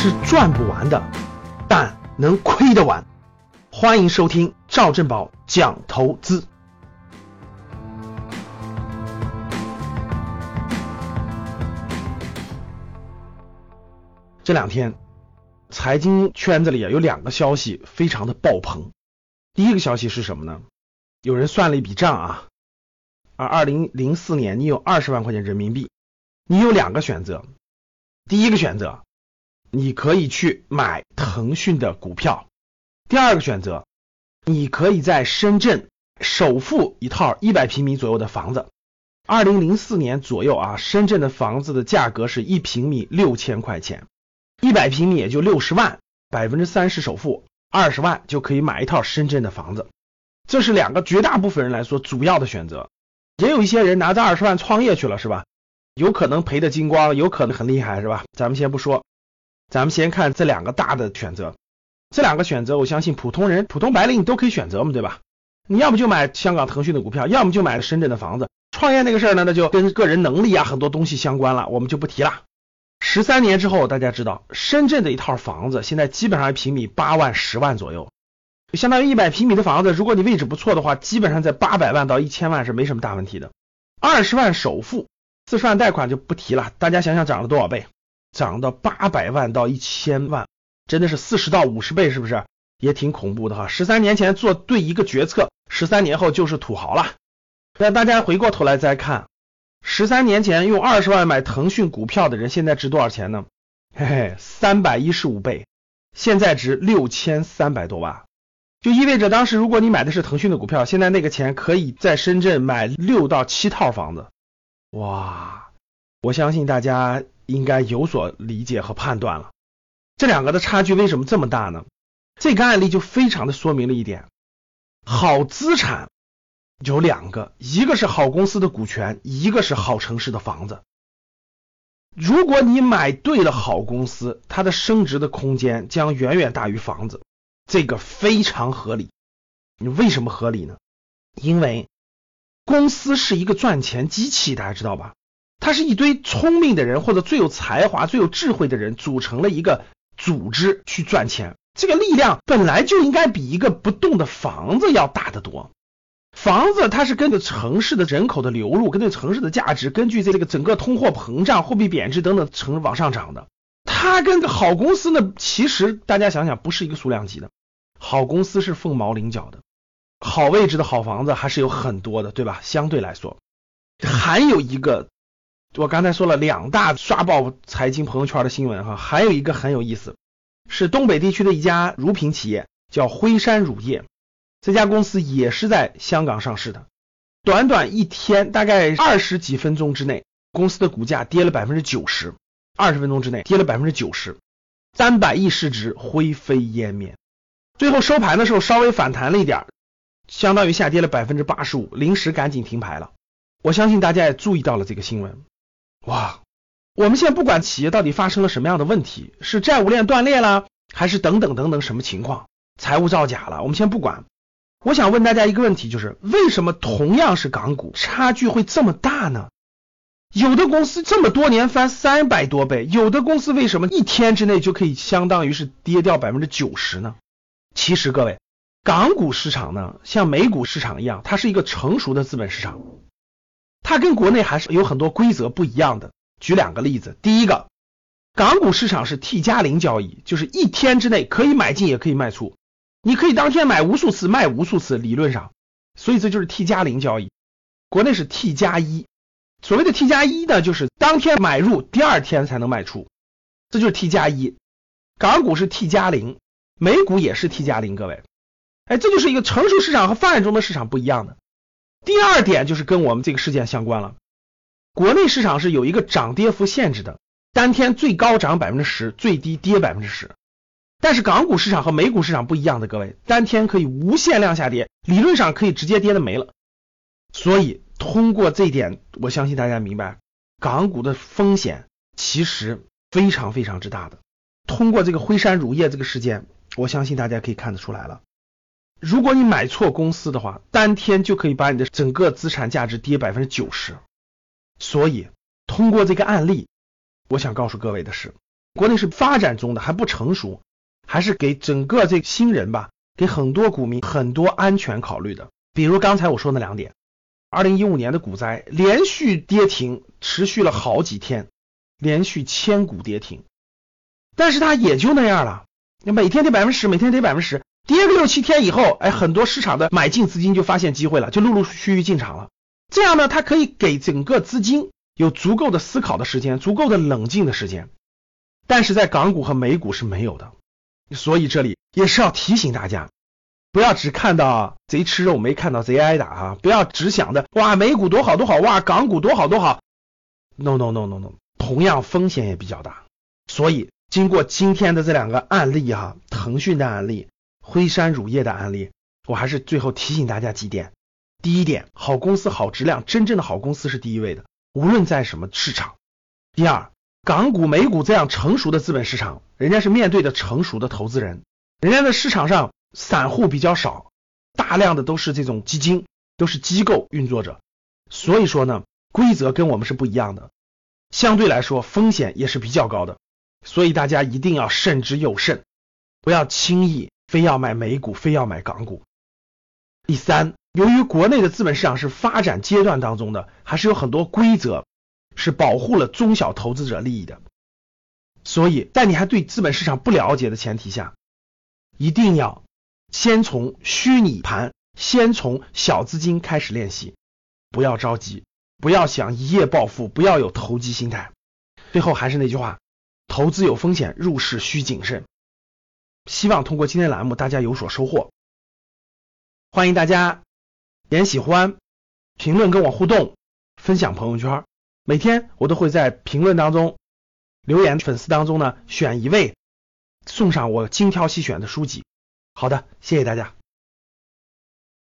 是赚不完的，但能亏得完。欢迎收听赵正宝讲投资。这两天，财经圈子里啊有两个消息非常的爆棚。第一个消息是什么呢？有人算了一笔账啊，而二零零四年你有二十万块钱人民币，你有两个选择。第一个选择，你可以去买腾讯的股票；第二个选择，你可以在深圳首付一套一百平米左右的房子。二零零四年左右啊，深圳的房子的价格是一平米六千块钱。一百平米也就六十万，百分之三十首付，二十万就可以买一套深圳的房子。这是两个绝大部分人来说主要的选择。也有一些人拿着二十万创业去了，是吧？有可能赔的精光，有可能很厉害，是吧？咱们先不说，咱们先看这两个大的选择。这两个选择，我相信普通人、普通白领你都可以选择嘛，对吧？你要么就买香港腾讯的股票，要么就买深圳的房子。创业那个事儿呢，那就跟个人能力啊很多东西相关了，我们就不提了。十三年之后，大家知道深圳的一套房子现在基本上一平米八万、十万左右，相当于一百平米的房子。如果你位置不错的话，基本上在八百万到一千万是没什么大问题的。二十万首付，四十万贷款就不提了。大家想想涨了多少倍？涨到八百万到一千万，真的是四十到五十倍，是不是？也挺恐怖的哈。十三年前做对一个决策，十三年后就是土豪了。那大家回过头来再看。十三年前用二十万买腾讯股票的人，现在值多少钱呢？嘿嘿，三百一十五倍，现在值六千三百多万，就意味着当时如果你买的是腾讯的股票，现在那个钱可以在深圳买六到七套房子。哇，我相信大家应该有所理解和判断了。这两个的差距为什么这么大呢？这个案例就非常的说明了一点，好资产。有两个，一个是好公司的股权，一个是好城市的房子。如果你买对了好公司，它的升值的空间将远远大于房子，这个非常合理。你为什么合理呢？因为公司是一个赚钱机器，大家知道吧？它是一堆聪明的人或者最有才华、最有智慧的人组成了一个组织去赚钱，这个力量本来就应该比一个不动的房子要大得多。房子它是跟着城市的人口的流入，跟着城市的价值，根据这个整个通货膨胀、货币贬值等等成往上涨的。它跟个好公司呢，其实大家想想不是一个数量级的。好公司是凤毛麟角的，好位置的好房子还是有很多的，对吧？相对来说，还有一个，我刚才说了两大刷爆财经朋友圈的新闻哈，还有一个很有意思，是东北地区的一家乳品企业，叫辉山乳业。这家公司也是在香港上市的，短短一天，大概二十几分钟之内，公司的股价跌了百分之九十，二十分钟之内跌了百分之九十，三百亿市值灰飞烟灭。最后收盘的时候稍微反弹了一点，相当于下跌了百分之八十五，临时赶紧停牌了。我相信大家也注意到了这个新闻。哇，我们现在不管企业到底发生了什么样的问题，是债务链断裂了，还是等等等等什么情况，财务造假了，我们先不管。我想问大家一个问题，就是为什么同样是港股，差距会这么大呢？有的公司这么多年翻三百多倍，有的公司为什么一天之内就可以相当于是跌掉百分之九十呢？其实各位，港股市场呢，像美股市场一样，它是一个成熟的资本市场，它跟国内还是有很多规则不一样的。举两个例子，第一个，港股市场是 T 加零交易，就是一天之内可以买进也可以卖出。你可以当天买无数次，卖无数次，理论上，所以这就是 T 加零交易。国内是 T 加一，所谓的 T 加一呢，就是当天买入，第二天才能卖出，这就是 T 加一。港股是 T 加零，美股也是 T 加零，各位，哎，这就是一个成熟市场和发展中的市场不一样的。第二点就是跟我们这个事件相关了，国内市场是有一个涨跌幅限制的，当天最高涨百分之十，最低跌百分之十。但是港股市场和美股市场不一样的，各位，当天可以无限量下跌，理论上可以直接跌的没了。所以通过这一点，我相信大家明白，港股的风险其实非常非常之大的。通过这个辉山乳业这个事件，我相信大家可以看得出来了。如果你买错公司的话，当天就可以把你的整个资产价值跌百分之九十。所以通过这个案例，我想告诉各位的是。国内是发展中的，还不成熟，还是给整个这新人吧，给很多股民很多安全考虑的。比如刚才我说那两点，二零一五年的股灾连续跌停，持续了好几天，连续千股跌停，但是它也就那样了，每天跌百分之十，每天跌百分之十，跌个六七天以后，哎，很多市场的买进资金就发现机会了，就陆陆续续进场了。这样呢，它可以给整个资金有足够的思考的时间，足够的冷静的时间。但是在港股和美股是没有的，所以这里也是要提醒大家，不要只看到贼吃肉，没看到贼挨打啊！不要只想着哇美股多好多好，哇港股多好多好。No no no no no，同样风险也比较大。所以经过今天的这两个案例哈，腾讯的案例，辉山乳业的案例，我还是最后提醒大家几点。第一点，好公司好质量，真正的好公司是第一位的，无论在什么市场。第二。港股、美股这样成熟的资本市场，人家是面对的成熟的投资人，人家的市场上散户比较少，大量的都是这种基金，都是机构运作者，所以说呢，规则跟我们是不一样的，相对来说风险也是比较高的，所以大家一定要慎之又慎，不要轻易非要买美股，非要买港股。第三，由于国内的资本市场是发展阶段当中的，还是有很多规则。是保护了中小投资者利益的，所以在你还对资本市场不了解的前提下，一定要先从虚拟盘，先从小资金开始练习，不要着急，不要想一夜暴富，不要有投机心态。最后还是那句话，投资有风险，入市需谨慎。希望通过今天栏目大家有所收获，欢迎大家点喜欢、评论跟我互动、分享朋友圈。每天我都会在评论当中留言，粉丝当中呢选一位送上我精挑细选的书籍。好的，谢谢大家。